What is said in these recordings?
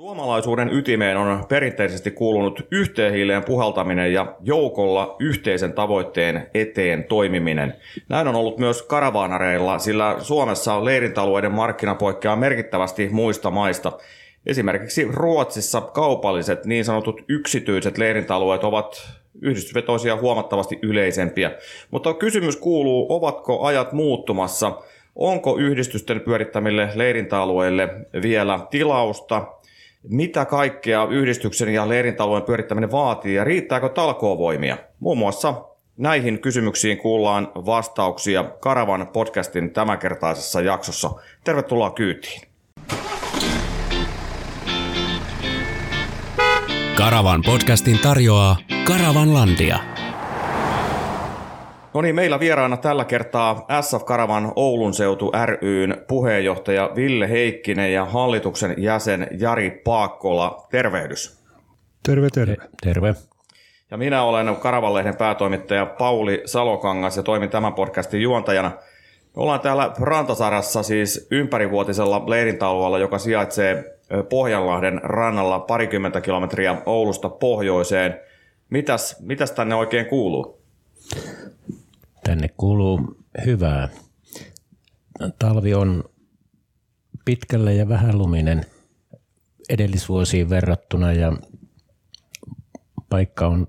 Suomalaisuuden ytimeen on perinteisesti kuulunut yhteen hiileen puhaltaminen ja joukolla yhteisen tavoitteen eteen toimiminen. Näin on ollut myös karavaanareilla, sillä Suomessa leirintäalueiden markkina poikkeaa merkittävästi muista maista. Esimerkiksi Ruotsissa kaupalliset niin sanotut yksityiset leirintäalueet ovat yhdistysvetoisia huomattavasti yleisempiä. Mutta kysymys kuuluu, ovatko ajat muuttumassa? Onko yhdistysten pyörittämille leirintäalueille vielä tilausta? Mitä kaikkea yhdistyksen ja leirintäalueen pyörittäminen vaatii ja riittääkö talkoovoimia? Muun muassa näihin kysymyksiin kuullaan vastauksia Karavan podcastin tämänkertaisessa jaksossa. Tervetuloa kyytiin. Karavan podcastin tarjoaa Karavanlandia. No niin, meillä vieraana tällä kertaa SF Karavan Oulun seutu ryn puheenjohtaja Ville Heikkinen ja hallituksen jäsen Jari Paakkola. Tervehdys. Terve, terve. Terve. Ja minä olen Karavanlehden päätoimittaja Pauli Salokangas ja toimin tämän podcastin juontajana. Me ollaan täällä Rantasarassa siis ympärivuotisella leirintäalueella, joka sijaitsee Pohjanlahden rannalla parikymmentä kilometriä Oulusta pohjoiseen. Mitäs, mitäs tänne oikein kuuluu? Tänne kuuluu hyvää. Talvi on pitkällä ja vähän luminen edellisvuosiin verrattuna ja paikka on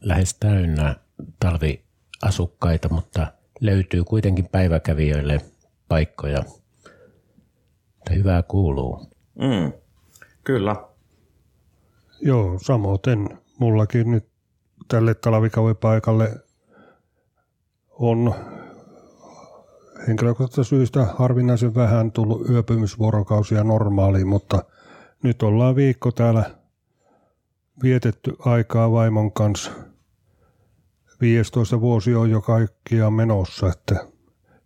lähes täynnä talviasukkaita, mutta löytyy kuitenkin päiväkävijöille paikkoja. Hyvää kuuluu. Mm, kyllä. Joo, samoin mullakin nyt tälle talvikavipaikalle on henkilökohtaisesta syystä harvinaisen vähän tullut yöpymisvuorokausia normaaliin, mutta nyt ollaan viikko täällä vietetty aikaa vaimon kanssa. 15 vuosi on jo kaikkia menossa, että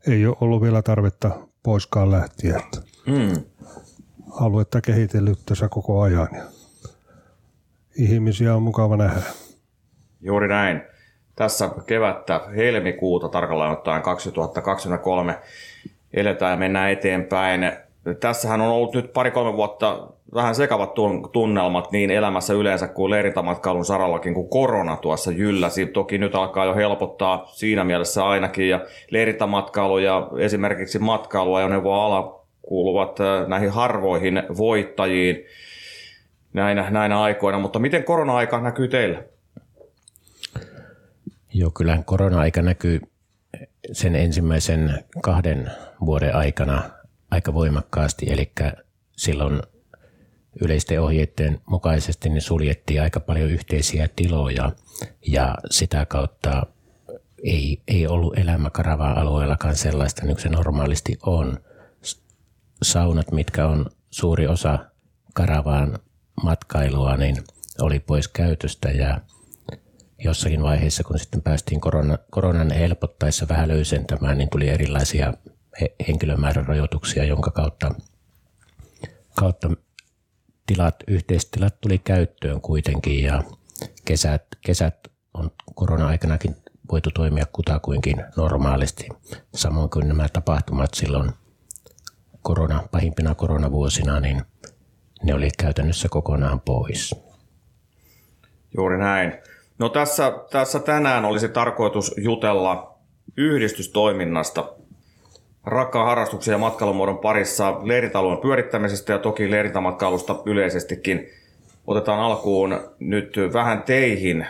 ei ole ollut vielä tarvetta poiskaan lähtiä. Mm. Aluetta kehitellyt tässä koko ajan ja ihmisiä on mukava nähdä. Juuri näin tässä kevättä helmikuuta tarkalleen ottaen 2023 eletään ja mennään eteenpäin. Tässähän on ollut nyt pari-kolme vuotta vähän sekavat tunnelmat niin elämässä yleensä kuin leirintämatkailun sarallakin, kun korona tuossa jylläsi. Toki nyt alkaa jo helpottaa siinä mielessä ainakin, ja leirintämatkailu ja esimerkiksi matkailuajoneuvoala kuuluvat äh, näihin harvoihin voittajiin näinä, näinä aikoina, mutta miten korona-aika näkyy teille? Joo, kyllähän korona-aika näkyy sen ensimmäisen kahden vuoden aikana aika voimakkaasti, eli silloin yleisten ohjeiden mukaisesti niin suljettiin aika paljon yhteisiä tiloja ja sitä kautta ei, ei ollut elämä Karavaa-alueellakaan sellaista niin kuin se normaalisti on. Saunat, mitkä on suuri osa Karavaan matkailua, niin oli pois käytöstä ja jossakin vaiheessa, kun sitten päästiin korona, koronan helpottaessa vähän löysentämään, niin tuli erilaisia he, henkilömäärän rajoituksia, jonka kautta, kautta tilat, yhteistilat tuli käyttöön kuitenkin ja kesät, kesät on korona-aikanakin voitu toimia kutakuinkin normaalisti, samoin kuin nämä tapahtumat silloin korona, pahimpina koronavuosina, niin ne oli käytännössä kokonaan pois. Juuri näin. No tässä, tässä tänään olisi tarkoitus jutella yhdistystoiminnasta, rakkaan harrastuksen ja matkailumuodon parissa, leirintäalueen pyörittämisestä ja toki leirintämatkailusta yleisestikin. Otetaan alkuun nyt vähän teihin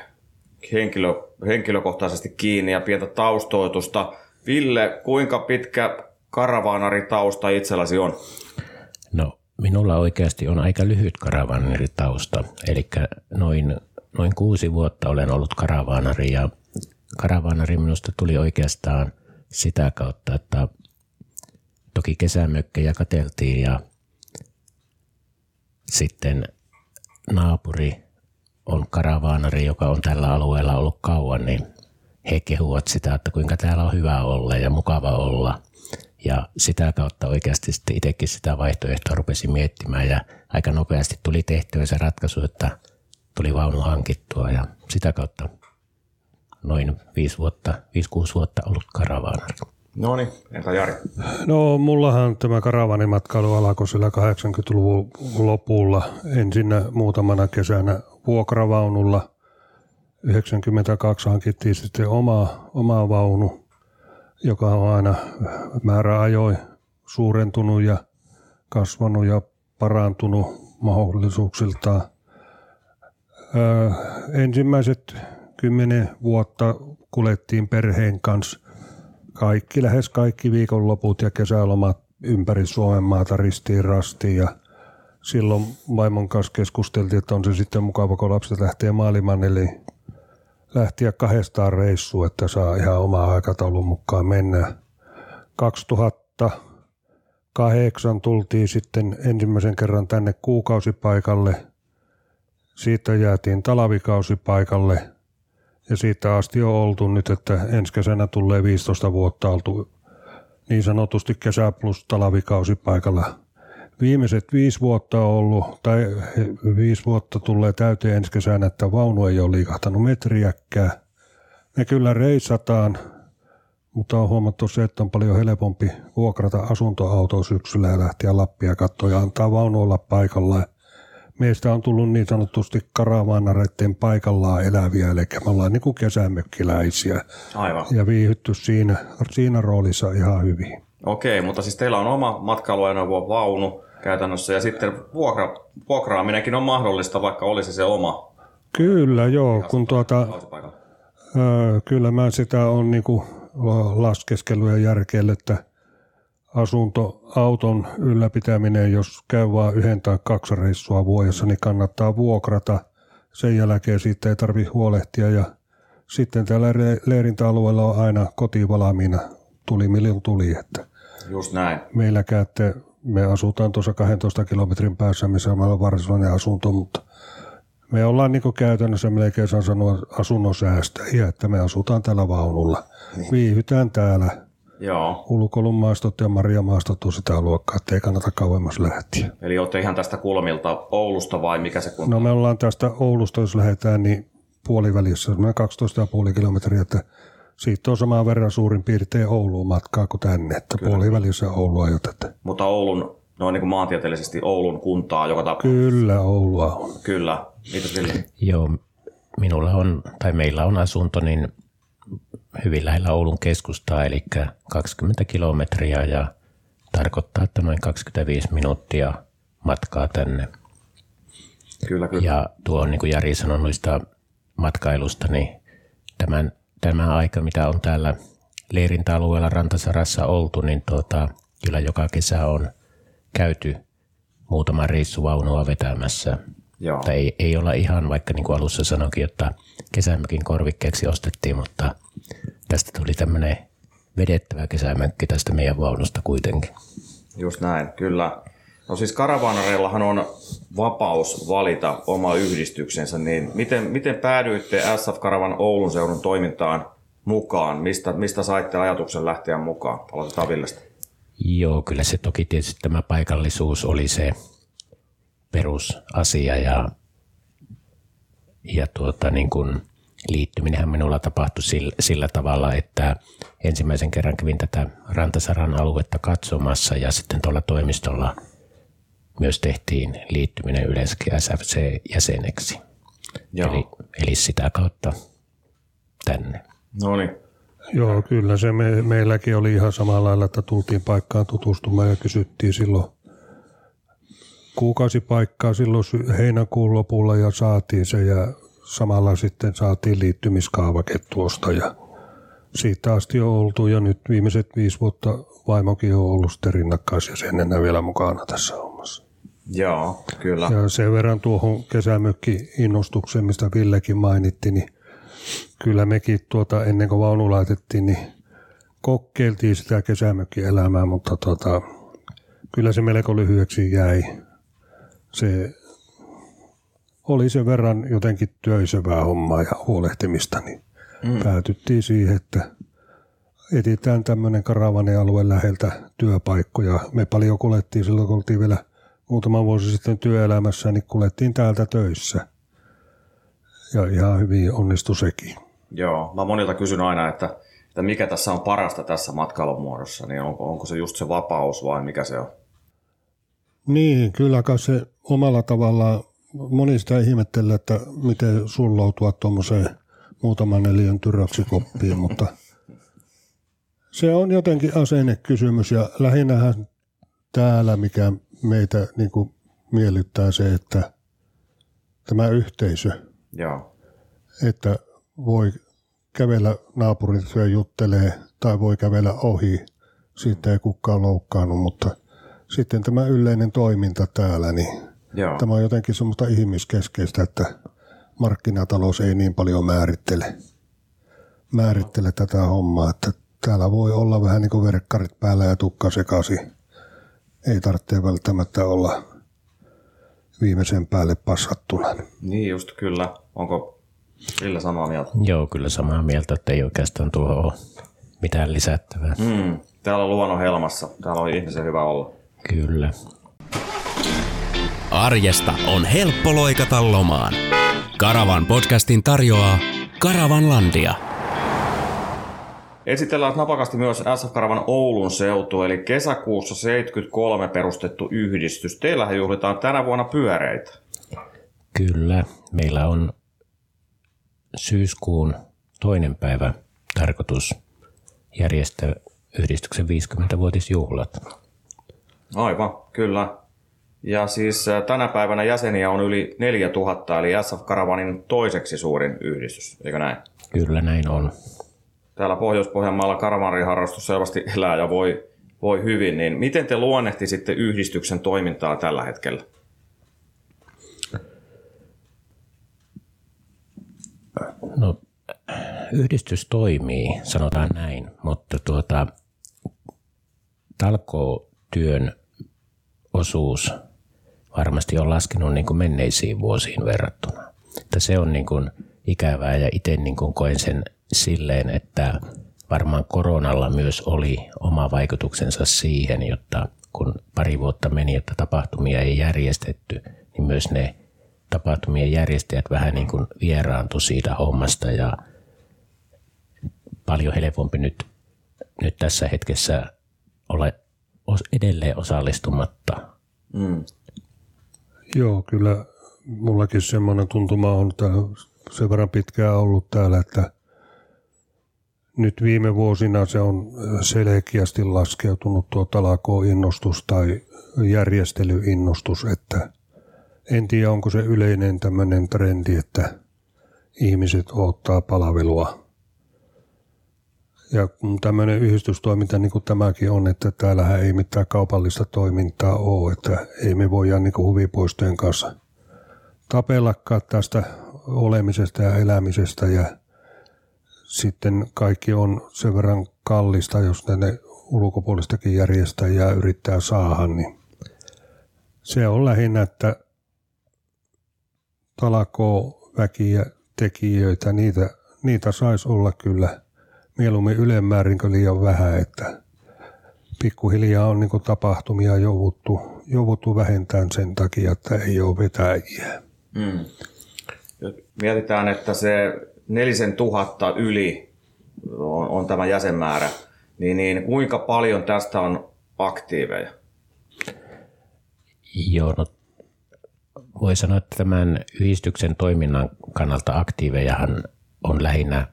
henkilö, henkilökohtaisesti kiinni ja pientä taustoitusta. Ville, kuinka pitkä karavaanaritausta itselläsi on? No, minulla oikeasti on aika lyhyt karavaanaritausta, eli noin noin kuusi vuotta olen ollut karavaanari ja karavaanari minusta tuli oikeastaan sitä kautta, että toki kesämökkejä kateltiin ja sitten naapuri on karavaanari, joka on tällä alueella ollut kauan, niin he kehuvat sitä, että kuinka täällä on hyvä olla ja mukava olla. Ja sitä kautta oikeasti sitten itsekin sitä vaihtoehtoa rupesin miettimään ja aika nopeasti tuli tehtyä se ratkaisu, että – tuli vaunu hankittua ja sitä kautta noin 5 vuotta, 5-6 vuotta ollut karavaanari. No niin, entä Jari? No mullahan tämä karavanimatkailu alkoi sillä 80-luvun lopulla. Ensinnä muutamana kesänä vuokravaunulla. 92 hankittiin sitten oma, oma vaunu, joka on aina määräajoin suurentunut ja kasvanut ja parantunut mahdollisuuksiltaan. Ensimmäiset kymmenen vuotta kulettiin perheen kanssa kaikki, lähes kaikki viikonloput ja kesälomat ympäri Suomen maata ristiin rastiin ja silloin vaimon kanssa keskusteltiin, että on se sitten mukava, kun lapset lähtee maailman, eli lähtiä kahdestaan reissuun, että saa ihan omaa aikataulun mukaan mennä. 2008 tultiin sitten ensimmäisen kerran tänne kuukausipaikalle. Siitä jäätiin talvikausipaikalle ja siitä asti on oltu nyt, että ensi kesänä tulee 15 vuotta oltu niin sanotusti kesä plus talvikausipaikalla. Viimeiset viisi vuotta on ollut, tai viisi vuotta tulee täyteen ensi kesänä, että vaunu ei ole liikahtanut metriäkään. Me kyllä reisataan, mutta on huomattu se, että on paljon helpompi vuokrata asuntoautoa syksyllä ja lähteä Lappia katsoa ja antaa vaunu olla paikallaan meistä on tullut niin sanotusti karavaanareiden paikallaan eläviä, eli me ollaan niin kuin kesämökkiläisiä. Aivan. Ja viihytty siinä, siinä roolissa ihan hyvin. Okei, mutta siis teillä on oma matkailuajoneuvo vaunu käytännössä ja sitten vuokra, vuokraaminenkin on mahdollista, vaikka olisi se oma. Kyllä, joo. Kun tuota, kyllä mä sitä on niin laskeskellut ja järkeillyt, että asuntoauton ylläpitäminen, jos käy vain yhden tai kaksi reissua vuodessa, niin kannattaa vuokrata. Sen jälkeen siitä ei tarvitse huolehtia ja sitten täällä leirintäalueella on aina koti valmiina, tuli miljoon tuli. Että Just näin. Meillä käytte, me asutaan tuossa 12 kilometrin päässä, missä on varsinainen asunto, mutta me ollaan niin käytännössä melkein sanoa asunnon säästäjiä, että me asutaan täällä vaunulla. Niin. Viihytään täällä Joo. Ulkoilun maastot ja maastot on sitä luokkaa, että ei kannata kauemmas lähteä. Eli olette ihan tästä kulmilta Oulusta vai mikä se kunta? No me ollaan tästä Oulusta, jos lähdetään, niin puolivälissä, semmoinen 12,5 kilometriä, että siitä on samaan verran suurin piirtein Ouluun matkaa kuin tänne, että Kyllä. puolivälissä Oulua ajotetaan. Mutta Oulun, no niin kuin maantieteellisesti Oulun kuntaa joka tapauksessa. Kyllä, Oulua on. Kyllä. Mitä sille? Joo, minulla on, tai meillä on asunto, niin hyvin lähellä Oulun keskustaa, eli 20 kilometriä ja tarkoittaa, että noin 25 minuuttia matkaa tänne. Kyllä, kyllä. Ja tuo on niin kuin Jari sanoi noista matkailusta, niin tämän, tämä aika, mitä on täällä leirintäalueella Rantasarassa oltu, niin tuota, kyllä joka kesä on käyty muutama reissuvaunua vetämässä. Joo. Tai ei, ei olla ihan, vaikka niin kuin alussa sanoikin, että kesämökin korvikkeeksi ostettiin, mutta tästä tuli tämmöinen vedettävä kesämökki tästä meidän vaunusta kuitenkin. Just näin, kyllä. No siis karavaanareillahan on vapaus valita oma yhdistyksensä, niin miten, miten päädyitte SF Karavan Oulun seudun toimintaan mukaan? Mistä, mistä saitte ajatuksen lähteä mukaan? Aloitetaan Villestä. Joo, kyllä se toki tietysti tämä paikallisuus oli se perusasia ja, ja tuota, niin kuin liittyminenhän minulla tapahtui sillä, sillä tavalla, että ensimmäisen kerran kävin tätä Rantasaran aluetta katsomassa ja sitten tuolla toimistolla myös tehtiin liittyminen yleensäkin SFC-jäseneksi. Eli, eli sitä kautta tänne. No niin. Joo, kyllä se me, meilläkin oli ihan samalla lailla, että tultiin paikkaan tutustumaan ja kysyttiin silloin kuukausipaikkaa silloin heinäkuun lopulla ja saatiin se ja samalla sitten saatiin liittymiskaavake tuosta ja siitä asti on oltu ja nyt viimeiset viisi vuotta vaimokin on ollut sitten rinnakkaisjäsenenä vielä mukana tässä hommassa. Joo, kyllä. Ja sen verran tuohon kesämökki-innostukseen, mistä Villekin mainitti, niin kyllä mekin tuota, ennen kuin vaunu laitettiin, niin kokeiltiin sitä kesämökkielämää, mutta tuota, kyllä se melko lyhyeksi jäi. Se oli sen verran jotenkin työisevää hommaa ja huolehtimista, niin mm. päätyttiin siihen, että etitään tämmöinen karavanialue läheltä työpaikkoja. Me paljon kulettiin silloin, kun oltiin vielä muutama vuosi sitten työelämässä, niin kulettiin täältä töissä. Ja ihan hyvin onnistui sekin. Joo, mä monilta kysyn aina, että että mikä tässä on parasta tässä matkailumuodossa, niin onko, onko se just se vapaus vai mikä se on? Niin, kyllä se omalla tavallaan, moni sitä ihmettelee, että miten sulloutua tuommoiseen muutaman neliön tyroksikoppiin, mutta se on jotenkin asennekysymys ja lähinnähän täällä, mikä meitä niin kuin miellyttää se, että tämä yhteisö, Joo. että voi kävellä naapurin syö juttelee tai voi kävellä ohi, siitä ei kukaan loukkaannut, mutta sitten tämä yleinen toiminta täällä, niin Joo. tämä on jotenkin semmoista ihmiskeskeistä, että markkinatalous ei niin paljon määrittele, määrittele tätä hommaa, että täällä voi olla vähän niin kuin verkkarit päällä ja tukka sekaisin. Ei tarvitse välttämättä olla viimeisen päälle passattuna. Niin just kyllä. Onko Ville samaa mieltä? Joo, kyllä samaa mieltä, että ei oikeastaan tuohon ole mitään lisättävää. Mm. Täällä on luonnon helmassa. Täällä on ihmisen hyvä olla. Kyllä. Arjesta on helppo loikata lomaan. Karavan podcastin tarjoaa Karavanlandia. Esitellään napakasti myös SF Karavan Oulun seutu, eli kesäkuussa 73 perustettu yhdistys. Teillähän juhlitaan tänä vuonna pyöreitä. Kyllä. Meillä on syyskuun toinen päivä tarkoitus järjestää yhdistyksen 50-vuotisjuhlat. Aivan, kyllä. Ja siis tänä päivänä jäseniä on yli 4000, eli SF Karavanin toiseksi suurin yhdistys, eikö näin? Kyllä näin on. Täällä Pohjois-Pohjanmaalla karavaniharrastus selvästi elää ja voi, voi hyvin, niin miten te luonnehtisitte yhdistyksen toimintaa tällä hetkellä? No, yhdistys toimii, sanotaan näin, mutta tuota, talkootyön osuus varmasti on laskenut niin kuin menneisiin vuosiin verrattuna. Että se on niin kuin ikävää ja itse niin kuin koen sen silleen, että varmaan koronalla myös oli oma vaikutuksensa siihen, jotta kun pari vuotta meni, että tapahtumia ei järjestetty, niin myös ne tapahtumien järjestäjät vähän niin kuin vieraantu siitä hommasta ja paljon helpompi nyt, nyt tässä hetkessä os- edelleen osallistumatta. Mm. Joo, kyllä mullakin semmoinen tuntuma on täällä sen verran pitkään ollut täällä, että nyt viime vuosina se on selkeästi laskeutunut tuo talako-innostus tai järjestelyinnostus, että en tiedä onko se yleinen tämmöinen trendi, että ihmiset ottaa palvelua. Ja tämmöinen yhdistystoiminta niin kuin tämäkin on, että täällähän ei mitään kaupallista toimintaa ole, että ei me voida niin kuin huvipuistojen kanssa tapellakaan tästä olemisesta ja elämisestä. Ja sitten kaikki on sen verran kallista, jos ne ulkopuolistakin järjestäjää yrittää saada, niin se on lähinnä, että talakoo väkiä, tekijöitä, niitä, niitä saisi olla kyllä mieluummin ylemmäärin kuin liian vähän, että pikkuhiljaa on niin tapahtumia jouduttu, jouduttu vähentämään sen takia, että ei ole vetäjiä. Mm. Mietitään, että se nelisen tuhatta yli on, on tämä jäsenmäärä, niin, niin kuinka paljon tästä on aktiiveja? Joo, no voi sanoa, että tämän yhdistyksen toiminnan kannalta aktiivejahan on lähinnä,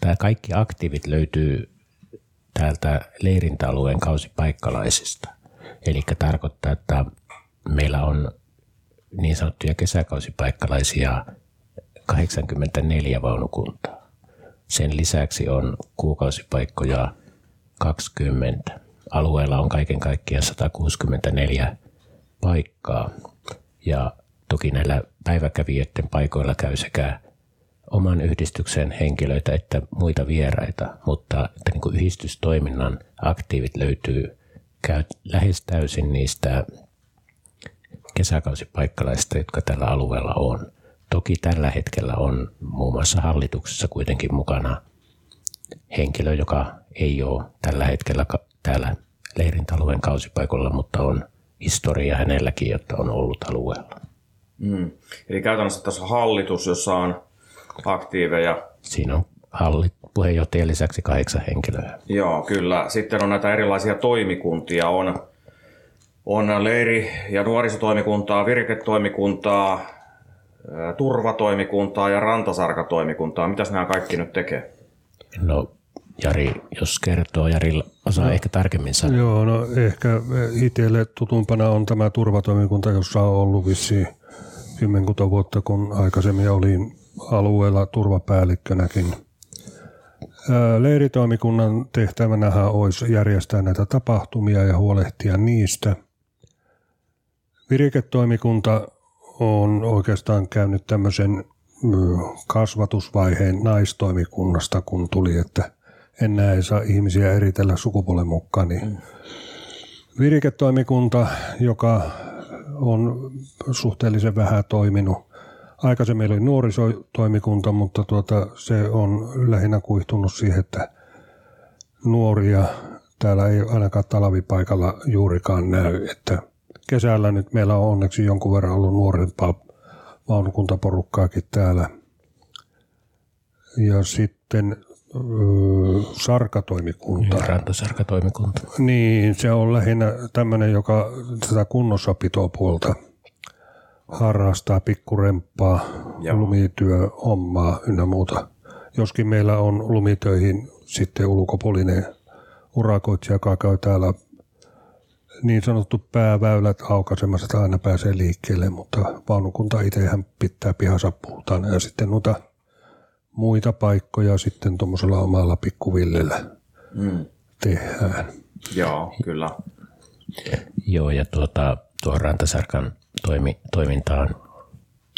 tämä kaikki aktiivit löytyy täältä leirintäalueen kausipaikkalaisista. Eli tarkoittaa, että meillä on niin sanottuja kesäkausipaikkalaisia 84 vaunukuntaa. Sen lisäksi on kuukausipaikkoja 20. Alueella on kaiken kaikkiaan 164 paikkaa. Ja toki näillä päiväkävijöiden paikoilla käy sekä oman yhdistyksen henkilöitä että muita vieraita, mutta että niin kuin yhdistystoiminnan aktiivit löytyy käy lähes täysin niistä kesäkausipaikkalaisista, jotka tällä alueella on. Toki tällä hetkellä on muun muassa hallituksessa kuitenkin mukana henkilö, joka ei ole tällä hetkellä täällä leirintäalueen kausipaikoilla, mutta on historia hänelläkin, jotta on ollut alueella. Mm. Eli käytännössä tässä hallitus, jossa on aktiiveja. Siinä on hallit, puheenjohtajan lisäksi kahdeksan henkilöä. Joo, kyllä. Sitten on näitä erilaisia toimikuntia. On, on leiri- ja nuorisotoimikuntaa, virketoimikuntaa, turvatoimikuntaa ja rantasarkatoimikuntaa. Mitäs nämä kaikki nyt tekee? No Jari, jos kertoo, Jari osaa no. ehkä tarkemmin sanoa. Joo, no ehkä itselle tutumpana on tämä turvatoimikunta, jossa on ollut vissiin kymmenkunta vuotta, kun aikaisemmin olin alueella turvapäällikkönäkin. Ää, Leiritoimikunnan tehtävänä olisi järjestää näitä tapahtumia ja huolehtia niistä. Viriketoimikunta on oikeastaan käynyt tämmöisen kasvatusvaiheen naistoimikunnasta, kun tuli, että enää ei saa ihmisiä eritellä sukupuolen mukaan. Niin viriketoimikunta, joka on suhteellisen vähän toiminut. Aikaisemmin oli nuorisotoimikunta, mutta tuota, se on lähinnä kuihtunut siihen, että nuoria täällä ei ainakaan talvipaikalla juurikaan näy. Että kesällä nyt meillä on onneksi jonkun verran ollut nuorempaa vaunukuntaporukkaakin täällä. Ja sitten sarkatoimikunta. Rantasarkatoimikunta. Niin, se on lähinnä tämmöinen, joka tätä kunnossapitopuolta harrastaa pikkuremppaa, Joo. lumityöhommaa ynnä muuta. Joskin meillä on lumitöihin sitten ulkopuolinen urakoitsija, joka käy täällä niin sanottu pääväylät aukaisemassa, että aina pääsee liikkeelle, mutta vaunukunta itsehän pitää pihansa puhtaana ja sitten noita muita paikkoja sitten tuommoisella omalla pikkuvillellä Mm. tehdään. Joo, kyllä. Joo, ja tuota, tuo Rantasarkan toimi, toimintaan,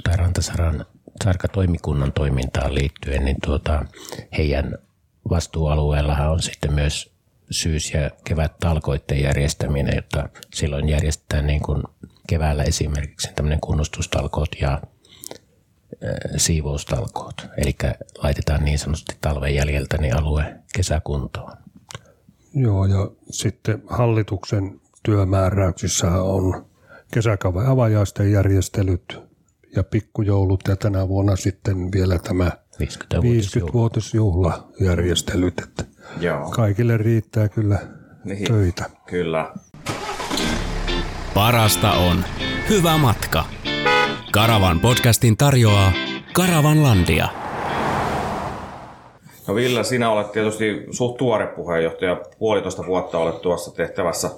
tai Rantasaran sarkatoimikunnan toimintaan liittyen, niin tuota, heidän vastuualueellahan on sitten myös syys- ja kevät talkoiden järjestäminen, jotta silloin järjestetään niin kuin keväällä esimerkiksi tämmöinen kunnostustalkoot ja siivoustalkoot. Eli laitetaan niin sanotusti talven jäljeltä niin alue kesäkuntoon. Joo, ja sitten hallituksen työmääräyksissä on kesäkauden avajaisten järjestelyt ja pikkujoulut ja tänä vuonna sitten vielä tämä 50 50-vuotisjuhlajärjestelyt. Että Joo, kaikille riittää kyllä Niin. töitä. kyllä. Parasta on hyvä matka. Karavan podcastin tarjoaa Karavanlandia. No Ville, sinä olet tietysti suht tuore puheenjohtaja. Puolitoista vuotta olet tuossa tehtävässä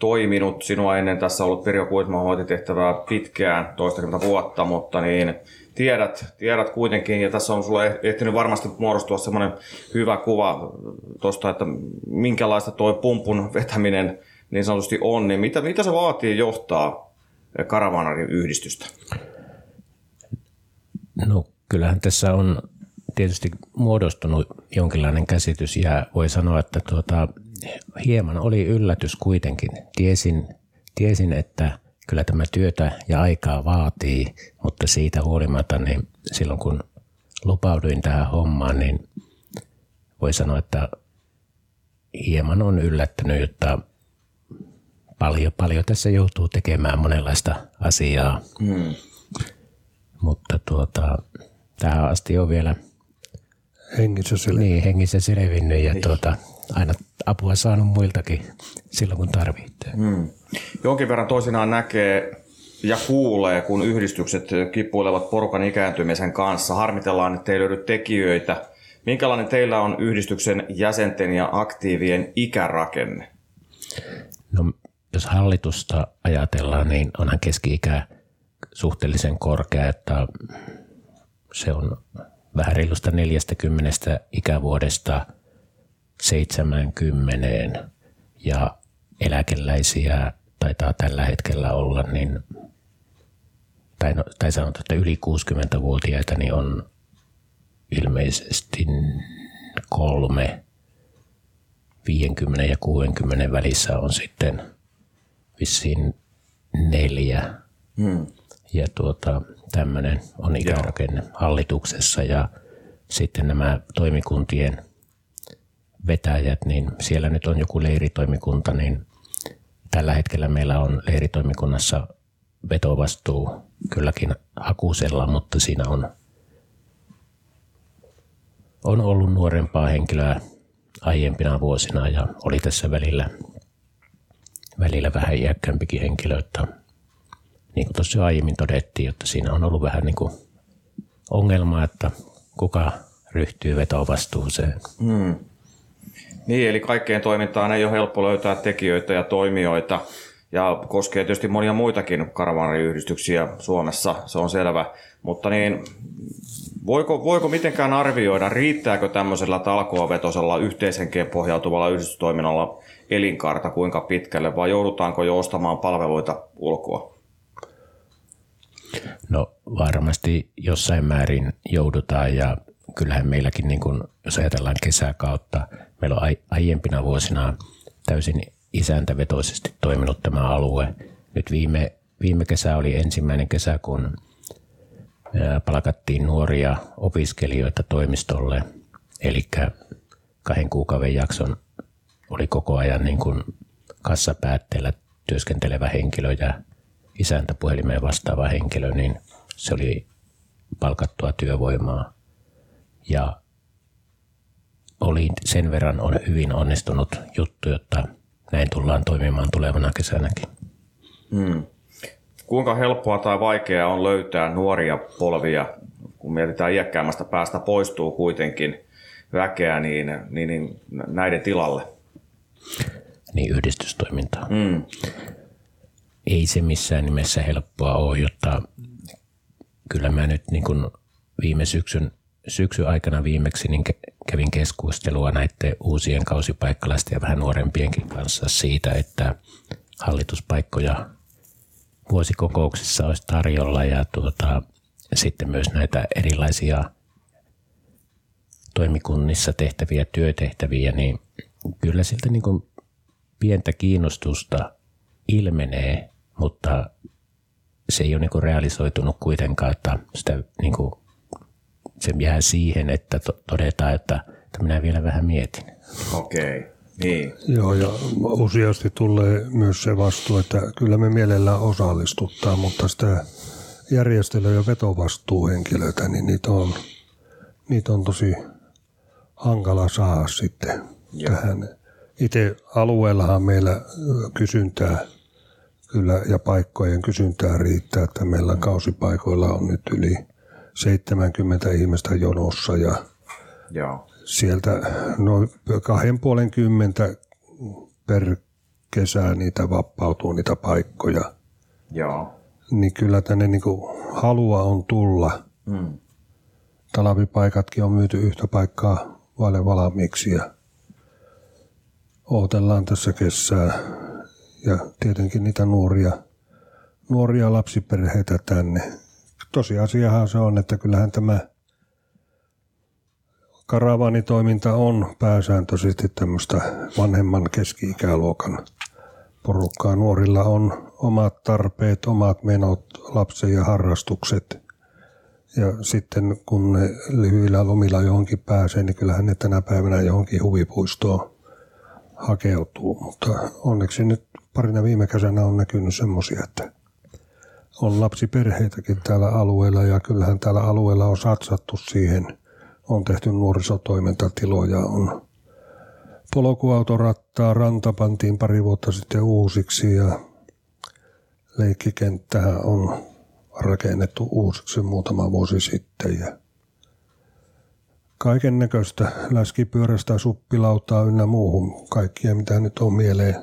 toiminut. Sinua ennen tässä ollut Pirjo Kuisma hoiti tehtävää pitkään, toistakymmentä vuotta, mutta niin tiedät, tiedät kuitenkin, ja tässä on sulle ehtinyt varmasti muodostua semmoinen hyvä kuva tuosta, että minkälaista tuo pumpun vetäminen niin sanotusti on, niin mitä, mitä se vaatii johtaa karavanarin yhdistystä? No kyllähän tässä on tietysti muodostunut jonkinlainen käsitys ja voi sanoa, että tuota, hieman oli yllätys kuitenkin. Tiesin, tiesin, että kyllä tämä työtä ja aikaa vaatii, mutta siitä huolimatta niin silloin kun lupauduin tähän hommaan, niin voi sanoa, että hieman on yllättänyt, että paljon, paljon tässä joutuu tekemään monenlaista asiaa. Hmm. Mutta tuota, tähän asti on vielä Hengissä niin, hengissä selvinnyt ja tuota, aina apua saanut muiltakin silloin kun tarvitsee. Hmm. Jonkin verran toisinaan näkee ja kuulee, kun yhdistykset kipuilevat porukan ikääntymisen kanssa. Harmitellaan, että ei löydy tekijöitä. Minkälainen teillä on yhdistyksen jäsenten ja aktiivien ikärakenne? No, jos hallitusta ajatellaan, niin onhan keski-ikä suhteellisen korkea, että se on vähän reilusta 40 ikävuodesta 70 ja eläkeläisiä taitaa tällä hetkellä olla, niin tai, no, tai sanotaan, että yli 60-vuotiaita niin on ilmeisesti kolme 50 ja 60 välissä on sitten vissiin neljä. Hmm. Ja tuota, tämmöinen on ikärakenne hallituksessa ja sitten nämä toimikuntien vetäjät, niin siellä nyt on joku leiritoimikunta, niin tällä hetkellä meillä on leiritoimikunnassa vetovastuu kylläkin hakusella, mutta siinä on on ollut nuorempaa henkilöä aiempina vuosina ja oli tässä välillä, välillä vähän iäkkäämpikin henkilö, että niin kuin tuossa aiemmin todettiin, että siinä on ollut vähän niin kuin ongelma, että kuka ryhtyy vetovastuuseen. Hmm. Niin, eli kaikkeen toimintaan ei ole helppo löytää tekijöitä ja toimijoita. Ja koskee tietysti monia muitakin karavaaniyhdistyksiä Suomessa, se on selvä. Mutta niin, voiko, voiko mitenkään arvioida, riittääkö tämmöisellä talkoavetosella yhteishenkeen pohjautuvalla yhdistystoiminnalla elinkaarta kuinka pitkälle, vai joudutaanko jo ostamaan palveluita ulkoa? No varmasti jossain määrin joudutaan ja kyllähän meilläkin, niin kun, jos ajatellaan kesäkautta, meillä on aiempina vuosina täysin isäntävetoisesti toiminut tämä alue. Nyt viime, viime kesä oli ensimmäinen kesä, kun palkattiin nuoria opiskelijoita toimistolle, eli kahden kuukauden jakson oli koko ajan niin kuin kassapäätteellä työskentelevä henkilö ja isäntä puhelimeen vastaava henkilö, niin se oli palkattua työvoimaa. Ja oli sen verran on hyvin onnistunut juttu, jotta näin tullaan toimimaan tulevana kesänäkin. Hmm. Kuinka helppoa tai vaikeaa on löytää nuoria polvia, kun mietitään iäkkäämmästä päästä poistuu kuitenkin väkeä, niin, niin, niin näiden tilalle? Niin yhdistystoimintaa. Hmm. Ei se missään nimessä helppoa ole, jotta kyllä mä nyt niin kuin viime syksyn syksyn aikana viimeksi niin kävin keskustelua näiden uusien kausipaikkalaisten ja vähän nuorempienkin kanssa siitä, että hallituspaikkoja vuosikokouksissa olisi tarjolla ja tuota, sitten myös näitä erilaisia toimikunnissa tehtäviä työtehtäviä, niin kyllä siltä niin kuin pientä kiinnostusta ilmenee, mutta se ei ole niin kuin realisoitunut kuitenkaan, että sitä niin kuin se jää siihen, että todetaan, että, että minä vielä vähän mietin. Okei, okay. niin. Joo, ja useasti tulee myös se vastuu, että kyllä me mielellään osallistuttaa, mutta sitä järjestely- ja vetovastuuhenkilöitä, niin niitä on, niitä on tosi hankala saada sitten Joo. tähän. Itse alueellahan meillä kysyntää kyllä ja paikkojen kysyntää riittää, että meillä kausipaikoilla on nyt yli 70 ihmistä jonossa ja Joo. sieltä noin kahden puolen kymmentä per kesä niitä vapautuu niitä paikkoja. Joo. Niin kyllä tänne niin kuin halua on tulla. Mm. Talvipaikatkin on myyty yhtä paikkaa vaille valmiiksi ja odotellaan tässä kesää ja tietenkin niitä nuoria, nuoria lapsiperheitä tänne tosiasiahan se on, että kyllähän tämä karavaanitoiminta on pääsääntöisesti tämmöistä vanhemman keski-ikäluokan porukkaa. Nuorilla on omat tarpeet, omat menot, lapsen ja harrastukset. Ja sitten kun ne lyhyillä lomilla johonkin pääsee, niin kyllähän ne tänä päivänä johonkin huvipuistoon hakeutuu. Mutta onneksi nyt parina viime kesänä on näkynyt semmoisia, että on lapsiperheitäkin täällä alueella ja kyllähän täällä alueella on satsattu siihen. On tehty nuorisotoimintatiloja, on polkuautorattaa, ranta pantiin pari vuotta sitten uusiksi ja leikkikenttähän on rakennettu uusiksi muutama vuosi sitten ja kaiken näköistä läskipyörästä, suppilautaa ynnä muuhun, kaikkia mitä nyt on mieleen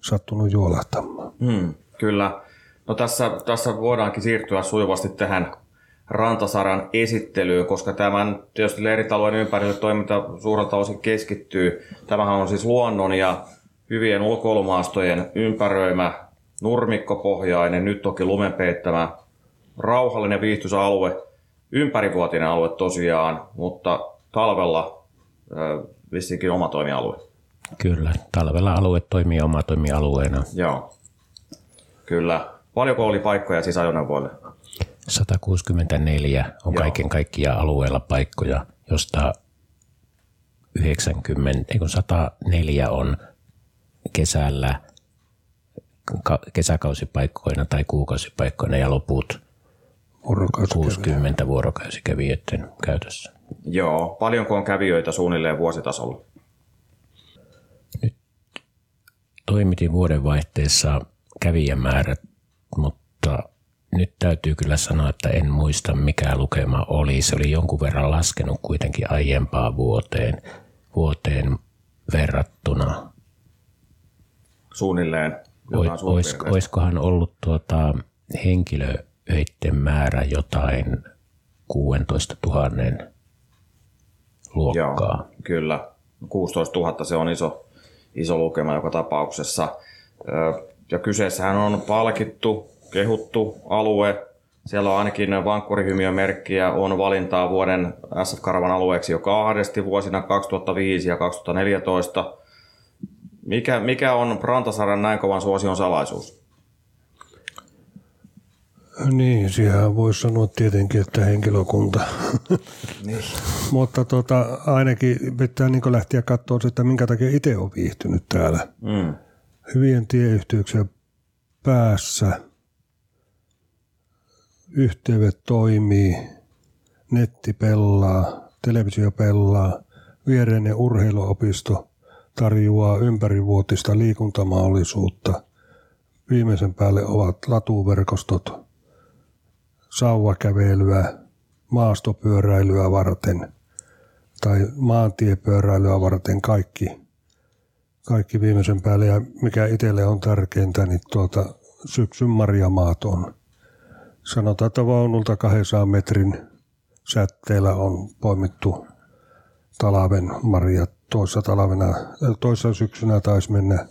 sattunut juolahtamaan. Hmm, kyllä. No tässä, tässä voidaankin siirtyä sujuvasti tähän Rantasaran esittelyyn, koska tämän tietysti leiritalojen ympärille toiminta suurelta osin keskittyy. Tämähän on siis luonnon ja hyvien ulkoilumaastojen ympäröimä nurmikkopohjainen, nyt toki lumenpeittämä, rauhallinen viihtyisä alue, ympärivuotinen alue tosiaan, mutta talvella äh, vissiinkin oma toimialue. Kyllä, talvella alue toimii oma toimialueena. Joo, kyllä. Paljonko oli paikkoja siis ajoneuvoille? 164 on Joo. kaiken kaikkiaan alueella paikkoja, josta 90, ei kun 104 on kesällä kesäkausipaikkoina tai kuukausipaikkoina ja loput 60 vuorokausikävijöiden käytössä. Joo, paljonko on kävijöitä suunnilleen vuositasolla? Toimitin vuodenvaihteessa kävijämäärät, mutta nyt täytyy kyllä sanoa, että en muista mikä lukema oli. Se oli jonkun verran laskenut kuitenkin aiempaan vuoteen, vuoteen verrattuna. Suunnilleen Ois, oiskohan ollut tuota henkilöiden määrä jotain 16 000 luokkaa. Joo, kyllä. 16 000 se on iso, iso lukema joka tapauksessa. Ja kyseessähän on palkittu, kehuttu alue. Siellä on ainakin merkkiä on valintaa vuoden SF Karavan alueeksi jo kahdesti vuosina 2005 ja 2014. Mikä, mikä on Rantasaaren näin kovan suosion salaisuus? Niin, siihen voisi sanoa tietenkin, että henkilökunta. niin. Mutta tota, ainakin pitää niin lähteä katsoa, että minkä takia itse on viihtynyt täällä. Mm. Hyvien tieyhteyksien päässä. Yhteydet toimii, netti pelaa, televisio pelaa, viereinen urheiluopisto tarjoaa ympärivuotista liikuntamahdollisuutta. Viimeisen päälle ovat latuverkostot, sauvakävelyä, maastopyöräilyä varten tai maantiepyöräilyä varten kaikki, kaikki viimeisen päälle. Ja mikä itselle on tärkeintä, niin tuota, syksyn marjamaat on. Sanotaan, että vaunulta 200 metrin sätteellä on poimittu talaven marjat. Toissa talvena, toissa syksynä taisi mennä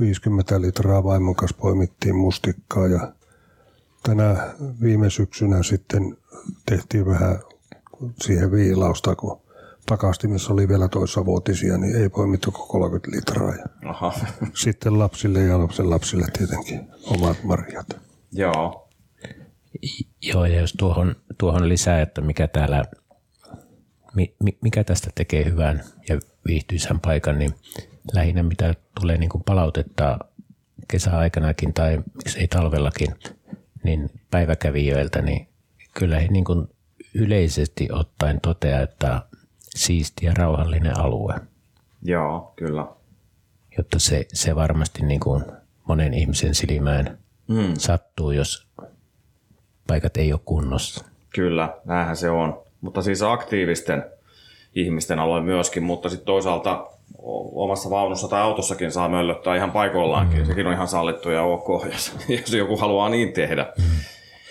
50 litraa vaimon kanssa poimittiin mustikkaa ja tänä viime syksynä sitten tehtiin vähän siihen viilausta, kun pakastimissa oli vielä toissa vuotisia, niin ei poimittu kuin 30 litraa. Ja Aha. Sitten lapsille ja lapsen lapsille tietenkin omat marjat. Joo. Joo, ja jos tuohon, tuohon lisää, että mikä täällä, mikä tästä tekee hyvän ja viihtyisän paikan, niin lähinnä mitä tulee niin kuin palautetta kesäaikanakin tai ei talvellakin, niin päiväkävijöiltä, niin kyllä he niin kuin yleisesti ottaen toteaa, että siisti ja rauhallinen alue. Joo, kyllä. Jotta se, se varmasti niin kuin monen ihmisen silmään mm. sattuu, jos paikat ei ole kunnossa. Kyllä, näinhän se on. Mutta siis aktiivisten ihmisten alue myöskin, mutta sitten toisaalta omassa vaunussa tai autossakin saa möllöttää ihan paikoillaankin. Mm. Sekin on ihan sallittu ja ok, jos, jos joku haluaa niin tehdä. Mm.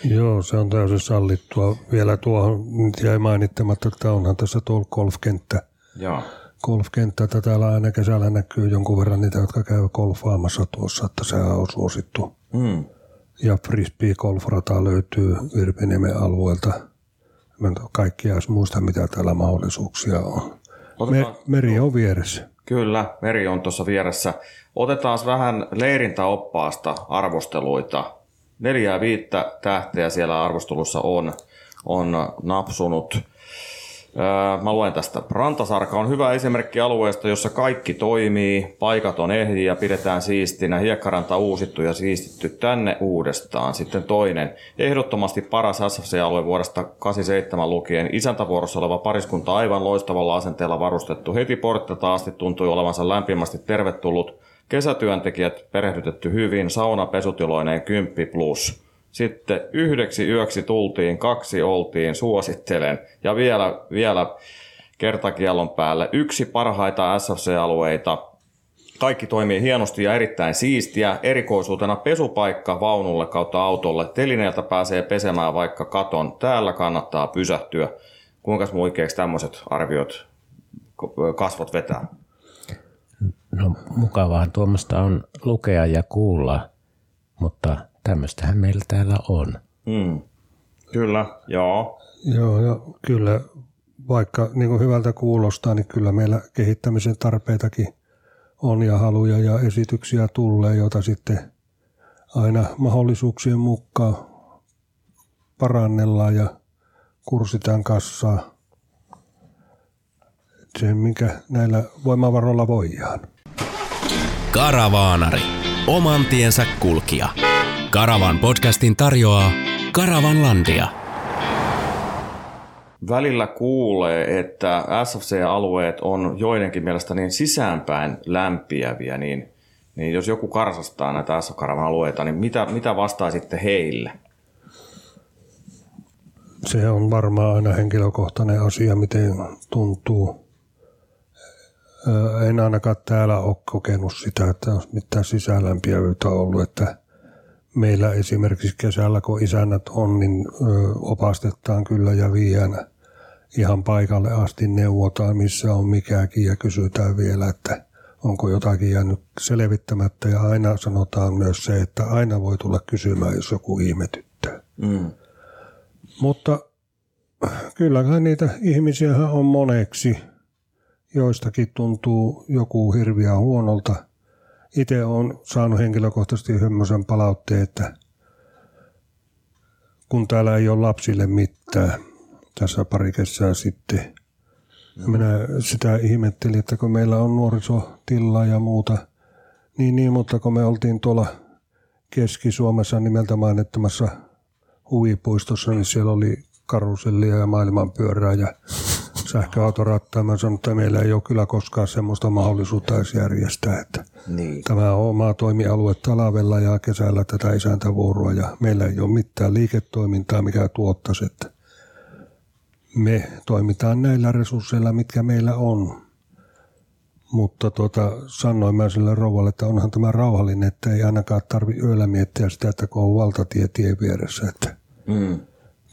Joo, se on täysin sallittua. Vielä tuohon jäi mainittamatta, että onhan tässä tuolla golfkenttä. Joo. Golfkenttä, että täällä aina kesällä näkyy jonkun verran niitä, jotka käyvät golfaamassa tuossa, että se on suosittu. Mm. Ja frisbee golfrata löytyy Virpiniemen alueelta. Mä en kaikkia edes muista, mitä täällä mahdollisuuksia on. Me, meri on vieressä. Kyllä, meri on tuossa vieressä. Otetaan vähän leirintäoppaasta arvosteluita. Neljää viittä tähteä siellä arvostelussa on, on napsunut. Mä luen tästä. Rantasarka on hyvä esimerkki alueesta, jossa kaikki toimii, paikat on ehdi ja pidetään siistinä. Hiekkaranta uusittu ja siistitty tänne uudestaan. Sitten toinen. Ehdottomasti paras SFC-alue vuodesta 87 lukien. Isäntävuorossa oleva pariskunta aivan loistavalla asenteella varustettu. Heti porttilta asti tuntui olevansa lämpimästi tervetullut. Kesätyöntekijät perehdytetty hyvin, sauna pesutiloineen 10 plus. Sitten yhdeksi yöksi tultiin, kaksi oltiin, suosittelen. Ja vielä, vielä kertakielon päälle yksi parhaita SFC-alueita. Kaikki toimii hienosti ja erittäin siistiä. Erikoisuutena pesupaikka vaunulle kautta autolle. Telineeltä pääsee pesemään vaikka katon. Täällä kannattaa pysähtyä. Kuinka muikeeksi tämmöiset arviot kasvot vetää? No mukavahan tuommoista on lukea ja kuulla, mutta tämmöistähän meillä täällä on. Mm. Kyllä, joo. Joo, ja kyllä vaikka niin kuin hyvältä kuulostaa, niin kyllä meillä kehittämisen tarpeitakin on ja haluja ja esityksiä tulee, joita sitten aina mahdollisuuksien mukaan parannellaan ja kurssitaan kassaa sen, minkä näillä voimavaroilla voidaan. Karavaanari. Oman tiensä kulkija. Karavan podcastin tarjoaa Karavanlandia. Välillä kuulee, että SFC-alueet on joidenkin mielestä niin sisäänpäin lämpiäviä, niin, niin jos joku karsastaa näitä sf alueita, niin mitä, mitä vastaisitte heille? Se on varmaan aina henkilökohtainen asia, miten tuntuu. En ainakaan täällä ole kokenut sitä, että olisi mitään sisäänlämpiävyyttä ollut, että meillä esimerkiksi kesällä, kun isännät on, niin opastetaan kyllä ja viiään ihan paikalle asti neuvotaan, missä on mikäkin ja kysytään vielä, että onko jotakin jäänyt selvittämättä ja aina sanotaan myös se, että aina voi tulla kysymään, jos joku ihmetyttää. Mm. Mutta kyllähän niitä ihmisiä on moneksi, joistakin tuntuu joku hirviä huonolta – itse olen saanut henkilökohtaisesti semmoisen palautteen, että kun täällä ei ole lapsille mitään tässä pari kesää sitten, minä sitä ihmettelin, että kun meillä on nuorisotilla ja muuta, niin, niin mutta kun me oltiin tuolla Keski-Suomessa nimeltä mainittamassa huvipuistossa, niin siellä oli karusellia ja maailmanpyörää ja sähköautorattaa. Mä sanoin, että meillä ei ole kyllä koskaan semmoista mahdollisuutta edes järjestää. Että niin. Tämä on oma toimialue talvella ja kesällä tätä isäntävuoroa ja meillä ei ole mitään liiketoimintaa, mikä tuottaisi. Että me toimitaan näillä resursseilla, mitkä meillä on. Mutta tuota, sanoin mä sille rouvalle, että onhan tämä rauhallinen, että ei ainakaan tarvi yöllä miettiä sitä, että kun on valtatie tien vieressä, että mm.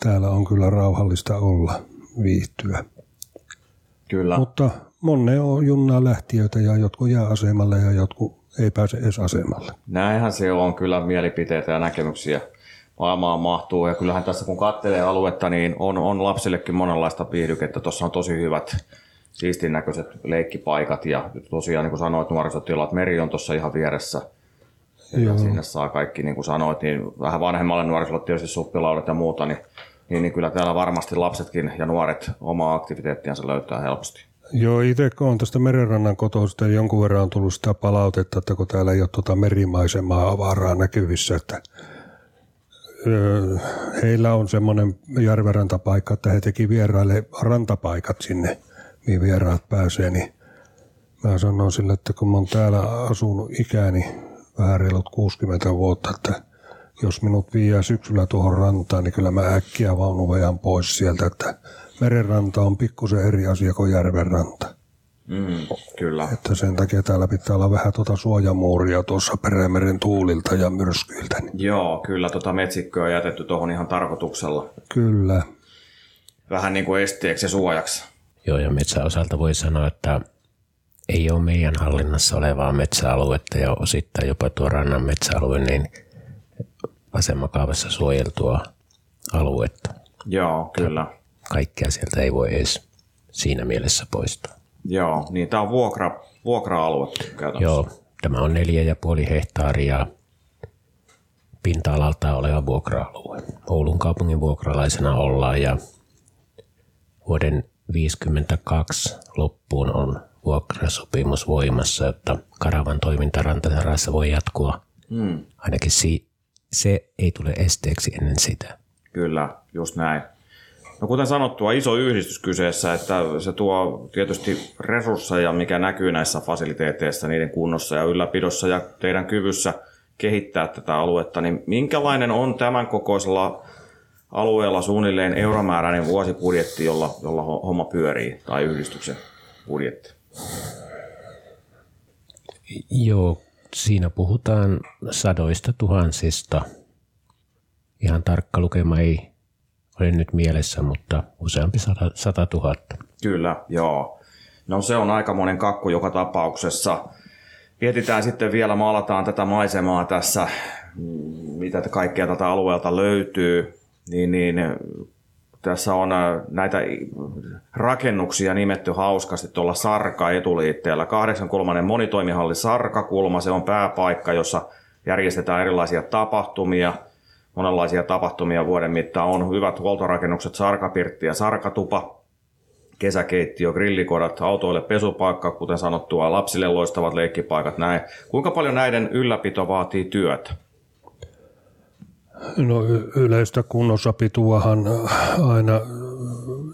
Täällä on kyllä rauhallista olla, viihtyä. Kyllä. Mutta monne on junnaa lähtiöitä ja jotkut jää asemalle ja jotkut ei pääse edes asemalle. Näinhän se on kyllä mielipiteitä ja näkemyksiä maailmaan mahtuu. Ja kyllähän tässä kun katselee aluetta, niin on, on lapsillekin monenlaista viihdykettä. Tuossa on tosi hyvät siistin näköiset leikkipaikat ja tosiaan niin kuin sanoit nuorisotilat, meri on tuossa ihan vieressä. Ja Joo. sinne saa kaikki, niin kuin sanoit, niin vähän vanhemmalle nuorisolle tietysti suppilaudat ja muuta, niin niin, niin kyllä täällä varmasti lapsetkin ja nuoret omaa aktiviteettiansa löytää helposti. Joo, itse kun olen tästä merenrannan kotoista, jonkun verran on tullut sitä palautetta, että kun täällä ei ole tuota merimaisemaa avaraa näkyvissä, että heillä on semmoinen järvenrantapaikka, että he teki vieraille rantapaikat sinne, mihin vieraat pääsee, niin mä sanon sille, että kun mä oon täällä asunut ikäni vähän reilut 60 vuotta, että jos minut viiää syksyllä tuohon rantaan, niin kyllä mä äkkiä vaunuvejan pois sieltä, että merenranta on pikkusen eri asia kuin järvenranta. Mm, kyllä. Että sen takia täällä pitää olla vähän tuota suojamuuria tuossa Perämeren tuulilta ja myrskyiltä. Niin. Joo, kyllä tuota metsikköä on jätetty tuohon ihan tarkoituksella. Kyllä. Vähän niin kuin esteeksi ja suojaksi. Joo, ja metsäosalta voi sanoa, että ei ole meidän hallinnassa olevaa metsäaluetta ja osittain jopa tuo rannan metsäalue, niin asemakaavassa suojeltua aluetta. Joo, kyllä. Kaikkea sieltä ei voi edes siinä mielessä poistaa. Joo, niin tämä on vuokra, vuokra-alue käytännössä. Joo, tämä on neljä ja puoli hehtaaria pinta-alalta oleva vuokra-alue. Oulun kaupungin vuokralaisena ollaan ja vuoden 1952 loppuun on vuokrasopimus voimassa, jotta karavan toiminta rantasarassa voi jatkua hmm. ainakin si- se ei tule esteeksi ennen sitä. Kyllä, just näin. No kuten sanottua, iso yhdistys kyseessä, että se tuo tietysti resursseja, mikä näkyy näissä fasiliteeteissa, niiden kunnossa ja ylläpidossa ja teidän kyvyssä kehittää tätä aluetta, niin minkälainen on tämän kokoisella alueella suunnilleen euromääräinen vuosibudjetti, jolla, jolla homma pyörii, tai yhdistyksen budjetti? Joo, siinä puhutaan sadoista tuhansista. Ihan tarkka lukema ei ole nyt mielessä, mutta useampi sata, sata tuhatta. Kyllä, joo. No se on aika monen kakku joka tapauksessa. Mietitään sitten vielä, maalataan tätä maisemaa tässä, mitä kaikkea tätä alueelta löytyy, niin, niin tässä on äh, näitä rakennuksia nimetty hauskasti tuolla Sarka etuliitteellä. 83. monitoimihalli Sarkakulma, se on pääpaikka, jossa järjestetään erilaisia tapahtumia. Monenlaisia tapahtumia vuoden mittaan on hyvät huoltorakennukset, Sarkapirtti ja Sarkatupa, kesäkeittiö, grillikodat, autoille pesupaikka, kuten sanottua, lapsille loistavat leikkipaikat, näin. Kuinka paljon näiden ylläpito vaatii työtä? No yleistä kunnossapituahan aina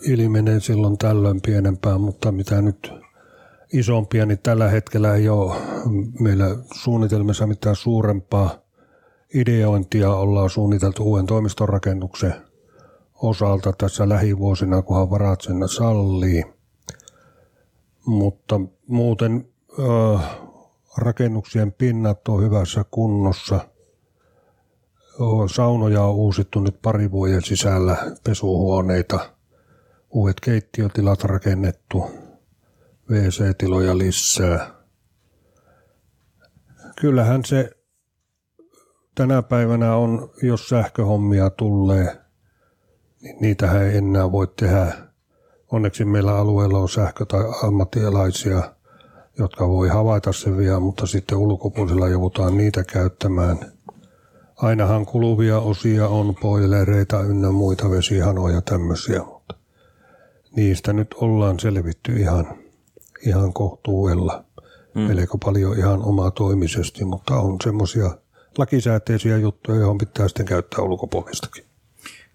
ilmenee silloin tällöin pienempää, mutta mitä nyt isompia, niin tällä hetkellä ei ole meillä suunnitelmissa mitään suurempaa ideointia. Ollaan suunniteltu uuden toimistorakennuksen osalta tässä lähivuosina, kunhan varat sen sallii. Mutta muuten äh, rakennuksien pinnat on hyvässä kunnossa. Saunoja on uusittu nyt pari vuoden sisällä, pesuhuoneita, uudet keittiötilat rakennettu, WC-tiloja lisää. Kyllähän se tänä päivänä on, jos sähköhommia tulee, niin niitähän ei enää voi tehdä. Onneksi meillä alueella on sähkö- tai ammattilaisia, jotka voi havaita sen vielä, mutta sitten ulkopuolisella joudutaan niitä käyttämään. Ainahan kuluvia osia on boilereita ynnä muita vesihanoja ja tämmöisiä, mutta niistä nyt ollaan selvitty ihan, ihan kohtuudella. Mm. Melko paljon ihan omatoimisesti, mutta on semmoisia lakisääteisiä juttuja, johon pitää sitten käyttää ulkopuolistakin.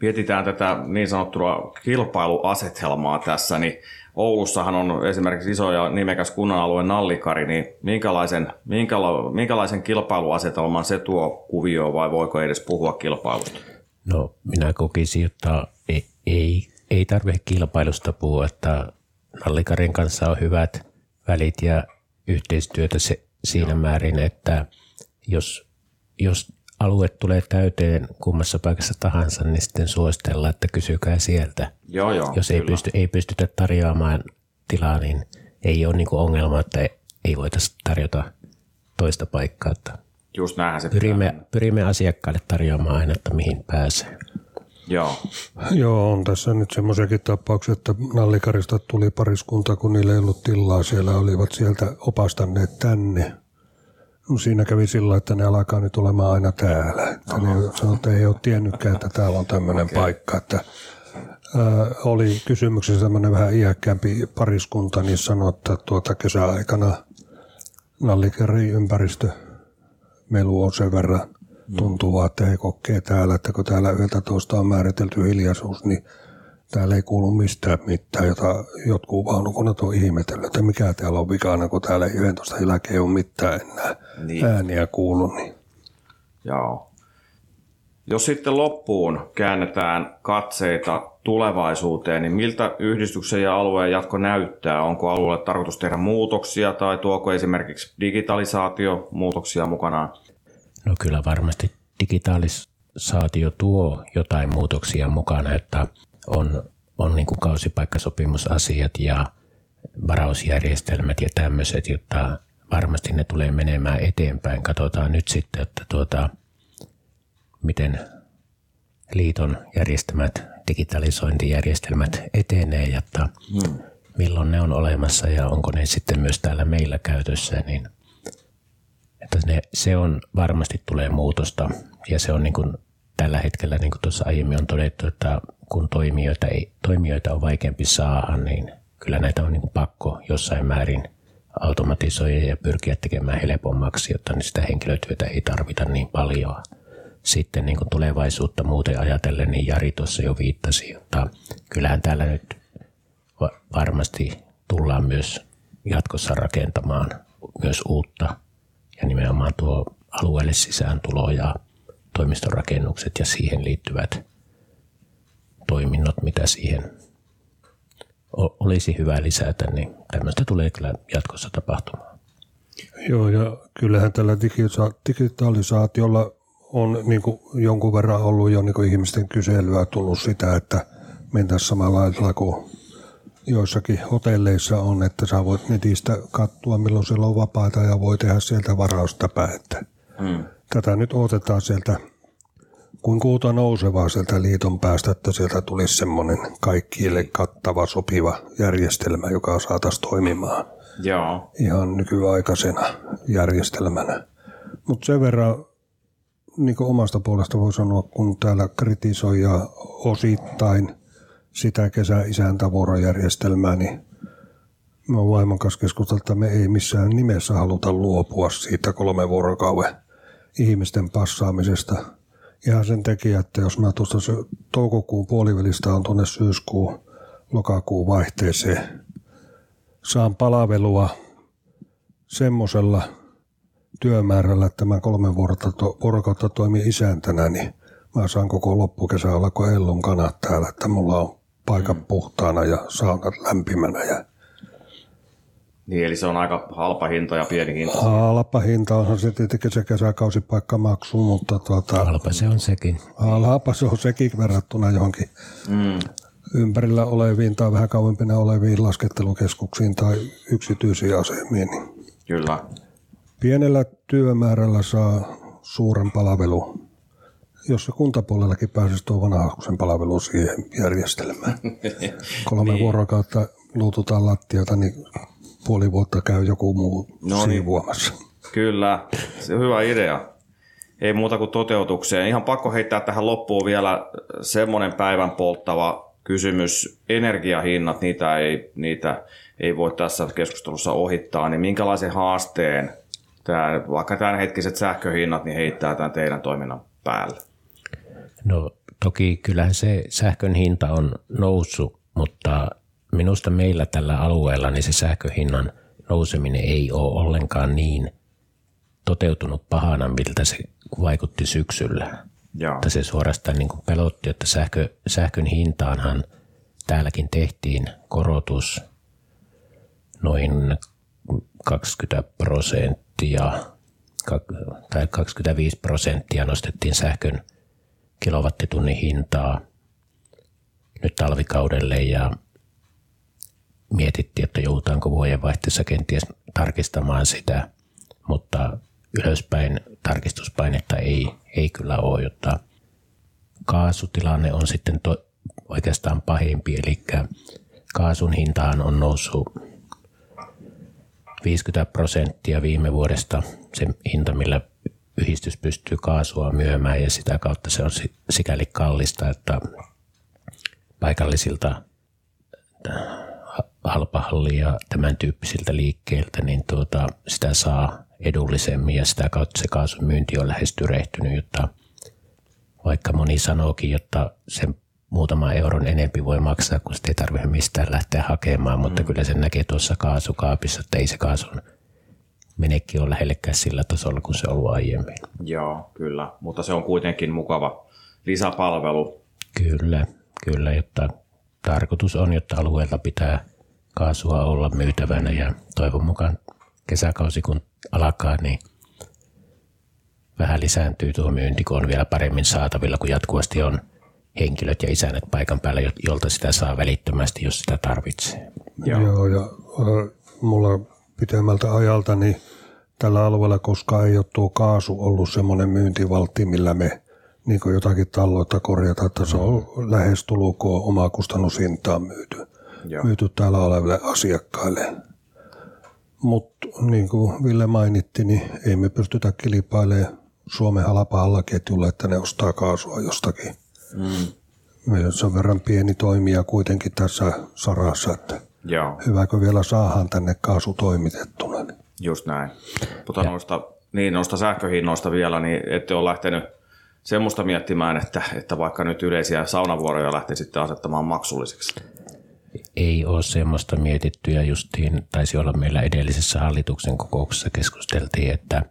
Mietitään tätä niin sanottua kilpailuasetelmaa tässä, niin Oulussahan on esimerkiksi iso ja nimekäs kunnan alueen nallikari, niin minkälaisen, minkäla, minkälaisen kilpailuasetelman se tuo kuvioon vai voiko edes puhua kilpailusta? No minä kokisin, että ei, ei, ei tarvitse kilpailusta puhua, että nallikarin kanssa on hyvät välit ja yhteistyötä se, siinä Joo. määrin, että jos, jos alue tulee täyteen kummassa paikassa tahansa, niin sitten suositellaan, että kysykää sieltä. Joo, joo, Jos ei, pysty, ei pystytä tarjoamaan tilaa, niin ei ole niin ongelma, että ei voitaisiin tarjota toista paikkaa. Että Just näinhän se pyrimme, pyrimme asiakkaille tarjoamaan aina, että mihin pääsee. Joo. Joo, on tässä nyt semmoisiakin tapauksia, että Nallikarista tuli pariskunta, kun niillä ei ollut tilaa. Siellä olivat sieltä opastaneet tänne siinä kävi sillä, että ne alkaa nyt olemaan aina täällä. Että ne sanoi, että ei ole tiennytkään, että täällä on tämmöinen okay. paikka. Että, ää, oli kysymyksessä tämmöinen vähän iäkkäämpi pariskunta, niin sanoi, että tuota kesäaikana nallikeri ympäristö melu on sen verran tuntuvaa, että he kokee täällä, että kun täällä yhdeltä toista on määritelty hiljaisuus, niin täällä ei kuulu mistään mitään, jota jotkut vaunukunnat on ihmetellyt, että mikä täällä on vikana, kun täällä ei 11 jälkeen ole mitään enää niin. ääniä kuulu. Niin. Joo. Jos sitten loppuun käännetään katseita tulevaisuuteen, niin miltä yhdistyksen ja alueen jatko näyttää? Onko alueelle tarkoitus tehdä muutoksia tai tuoko esimerkiksi digitalisaatio muutoksia mukanaan? No kyllä varmasti digitalisaatio tuo jotain muutoksia mukana, että on, on niin kuin kausipaikkasopimusasiat ja varausjärjestelmät ja tämmöiset, jotta varmasti ne tulee menemään eteenpäin. Katsotaan nyt sitten, että tuota, miten liiton järjestämät digitalisointijärjestelmät etenee, että hmm. milloin ne on olemassa ja onko ne sitten myös täällä meillä käytössä, niin että ne, se on varmasti tulee muutosta ja se on niin kuin tällä hetkellä, niin kuin tuossa aiemmin on todettu, että kun toimijoita, ei, toimijoita on vaikeampi saada, niin kyllä näitä on niin kuin pakko jossain määrin automatisoida ja pyrkiä tekemään helpommaksi, jotta niin sitä henkilötyötä ei tarvita niin paljon. Sitten niin kuin tulevaisuutta muuten ajatellen, niin Jari tuossa jo viittasi, että kyllähän täällä nyt varmasti tullaan myös jatkossa rakentamaan myös uutta ja nimenomaan tuo alueelle sisääntulo ja toimistorakennukset ja siihen liittyvät toiminnot, mitä siihen olisi hyvä lisätä, niin tämmöistä tulee kyllä jatkossa tapahtumaan. Joo, ja kyllähän tällä digitalisaatiolla on niin kuin jonkun verran ollut jo niin kuin ihmisten kyselyä tullut sitä, että mentäisiin samalla lailla kuin joissakin hotelleissa on, että sä voit netistä katsoa, milloin siellä on vapaata ja voi tehdä sieltä varausta päätä. Hmm. Tätä nyt otetaan sieltä kuin kuuta nousevaa sieltä liiton päästä, että sieltä tulisi semmoinen kaikille kattava, sopiva järjestelmä, joka saataisiin toimimaan Joo. ihan nykyaikaisena järjestelmänä. Mutta sen verran niin omasta puolesta voi sanoa, kun täällä kritisoi ja osittain sitä kesäisäntävuorojärjestelmää, niin me on vaimon kanssa keskusteltu, että me ei missään nimessä haluta luopua siitä kolme vuorokauden ihmisten passaamisesta – ihan sen takia, että jos mä tuosta toukokuun puolivälistä on tuonne syyskuun lokakuun vaihteeseen. Saan palvelua semmoisella työmäärällä, että mä kolme vuorokautta, to, vuorokautta toimin isäntänä, niin mä saan koko loppukesä olla kuin Ellun kanat täällä, että mulla on paikan puhtaana ja saunat lämpimänä ja niin, eli se on aika halpa hinta ja pieni hinta. Halpa hinta onhan se tietenkin se kesäkausipaikkamaksu, mutta tuota, halpa se on sekin. Halpa se on sekin verrattuna johonkin mm. ympärillä oleviin tai vähän kauempina oleviin laskettelukeskuksiin tai yksityisiin asemiin. Niin Kyllä. Pienellä työmäärällä saa suuren palvelu. Jos se kuntapuolellakin pääsisi tuo vanhaksen palvelu siihen järjestelmään. Kolme niin. vuorokautta luututaan lattiota, niin puoli vuotta käy joku muu no niin. siivoamassa. Kyllä, se on hyvä idea. Ei muuta kuin toteutukseen. Ihan pakko heittää tähän loppuun vielä semmoinen päivän polttava kysymys. Energiahinnat, niitä ei, niitä ei voi tässä keskustelussa ohittaa. Niin minkälaisen haasteen tämä, vaikka tämänhetkiset sähköhinnat niin heittää tämän teidän toiminnan päälle? No toki kyllähän se sähkön hinta on noussut, mutta minusta meillä tällä alueella niin se sähköhinnan nouseminen ei ole ollenkaan niin toteutunut pahana, miltä se vaikutti syksyllä. Joo. Että se suorastaan niin kuin pelotti, että sähkö, sähkön hintaanhan täälläkin tehtiin korotus noin 20 prosenttia tai 25 prosenttia nostettiin sähkön kilowattitunnin hintaa nyt talvikaudelle ja mietittiin, että joudutaanko vuodenvaihteessa kenties tarkistamaan sitä, mutta ylöspäin tarkistuspainetta ei, ei kyllä ole, jotta kaasutilanne on sitten to, oikeastaan pahempi, eli kaasun hintaan on noussut 50 prosenttia viime vuodesta. Se hinta, millä yhdistys pystyy kaasua myymään ja sitä kautta se on sikäli kallista, että paikallisilta halpahalli ja tämän tyyppisiltä liikkeiltä, niin tuota, sitä saa edullisemmin ja sitä kautta se kaasun myynti on lähes tyrehtynyt, jotta vaikka moni sanookin, jotta sen muutama euron enempi voi maksaa, kun sitä ei tarvitse mistään lähteä hakemaan, mutta mm. kyllä se näkee tuossa kaasukaapissa, että ei se kaasun menekki ole lähellekään sillä tasolla kuin se on ollut aiemmin. Joo, kyllä, mutta se on kuitenkin mukava lisäpalvelu. Kyllä, kyllä, jotta tarkoitus on, jotta alueelta pitää kaasua olla myytävänä ja toivon mukaan kesäkausi kun alkaa, niin vähän lisääntyy tuo myynti, kun on vielä paremmin saatavilla, kun jatkuvasti on henkilöt ja isännät paikan päällä, jolta sitä saa välittömästi, jos sitä tarvitsee. Joo, Joo ja äh, mulla pitemmältä ajalta niin tällä alueella koskaan ei ole tuo kaasu ollut semmoinen myyntivaltti, millä me niin jotakin talloita korjata, että se on lähes tulkoon omaa kustannushintaan myyty. Joo. myyty täällä oleville asiakkaille. Mutta niin kuin Ville mainitti, niin ei me pystytä kilpailemaan Suomen halpa ketjulle, että ne ostaa kaasua jostakin. Mm. Meillä on verran pieni toimija kuitenkin tässä sarassa, että Joo. hyväkö vielä saahan tänne kaasu toimitettuna. Just näin. Mutta noista, niin, noista sähköhinnoista vielä, niin ette ole lähtenyt semmoista miettimään, että, että vaikka nyt yleisiä saunavuoroja lähtisitte asettamaan maksullisiksi ei ole semmoista mietitty ja justiin taisi olla meillä edellisessä hallituksen kokouksessa keskusteltiin, että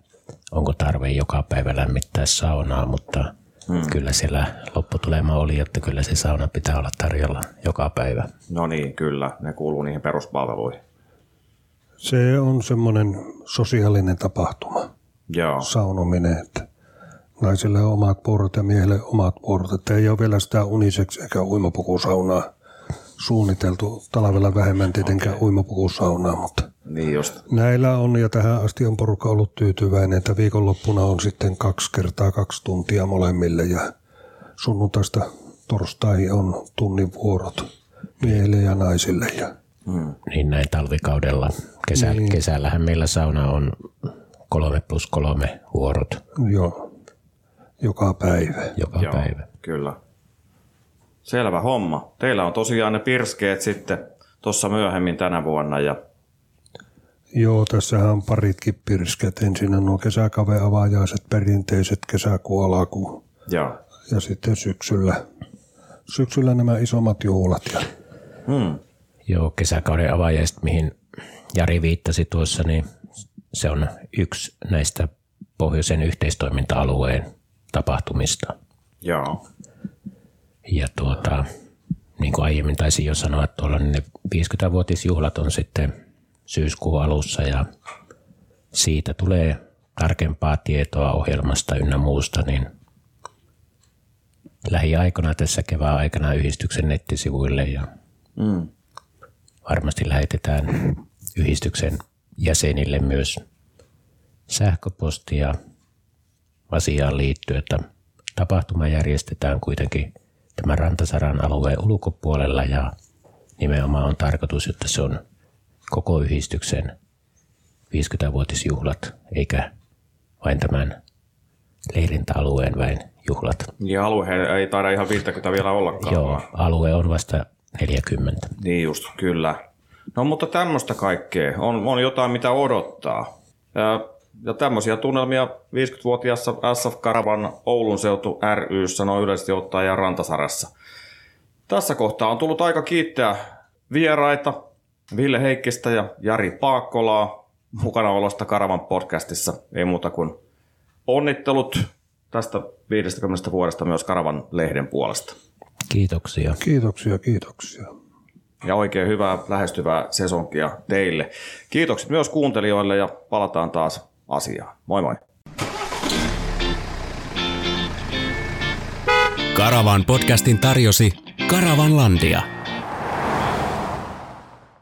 onko tarve joka päivä lämmittää saunaa, mutta hmm. kyllä siellä lopputulema oli, että kyllä se sauna pitää olla tarjolla joka päivä. No niin, kyllä. Ne kuuluu niihin peruspalveluihin. Se on semmoinen sosiaalinen tapahtuma, Joo. saunominen, että naisille on omat puorot ja miehille omat puorot. Että ei ole vielä sitä uniseksi eikä uimapukusaunaa suunniteltu talvella vähemmän tietenkään okay. uimapukusaunaa, mutta niin just. näillä on ja tähän asti on porukka ollut tyytyväinen, että viikonloppuna on sitten kaksi kertaa kaksi tuntia molemmille ja sunnuntaista torstaihin on tunnin vuorot miehille ja naisille. Ja hmm. Niin näin talvikaudella. Kesä, niin. Kesällähän meillä sauna on kolme plus kolme vuorot. Joo, joka päivä. Joka Joo, päivä. Kyllä. Selvä homma. Teillä on tosiaan ne pirskeet sitten tuossa myöhemmin tänä vuonna. Ja... Joo, tässähän on paritkin pirskeet. Ensin on nuo kesäkaveavajaiset, perinteiset kesäkuun Joo. Ja sitten syksyllä, syksyllä nämä isommat juhlat. Ja Hmm. Joo, kesäkauden avajaiset, mihin Jari viittasi tuossa, niin se on yksi näistä pohjoisen yhteistoiminta-alueen tapahtumista. Joo. Ja tuota, niin kuin aiemmin taisin jo sanoa, että tuolla ne 50-vuotisjuhlat on sitten syyskuun alussa ja siitä tulee tarkempaa tietoa ohjelmasta ynnä muusta, niin lähiaikoina tässä kevään aikana yhdistyksen nettisivuille ja Mm. varmasti lähetetään yhdistyksen jäsenille myös sähköpostia asiaan liittyen, että tapahtuma järjestetään kuitenkin tämän Rantasaran alueen ulkopuolella ja nimenomaan on tarkoitus, että se on koko yhdistyksen 50-vuotisjuhlat, eikä vain tämän leirintäalueen väen juhlat. Ja alue ei taida ihan 50 vielä ollakaan. Joo, alue on vasta 40. Niin just, kyllä. No mutta tämmöistä kaikkea. On, on jotain, mitä odottaa. Ja, ja tämmöisiä tunnelmia 50-vuotiaassa SF Karavan Oulun seutu ryssä noin yleisesti ottaen ja Rantasarassa. Tässä kohtaa on tullut aika kiittää vieraita, Ville Heikkistä ja Jari Paakkolaa mukana olosta Karavan podcastissa. Ei muuta kuin onnittelut tästä 50 vuodesta myös Karavan lehden puolesta. Kiitoksia. Kiitoksia, kiitoksia. ja oikein hyvää lähestyvää sesonkia teille. Kiitokset myös kuuntelijoille ja palataan taas asiaan. Moi moi! Karavan podcastin tarjosi Karavanlandia.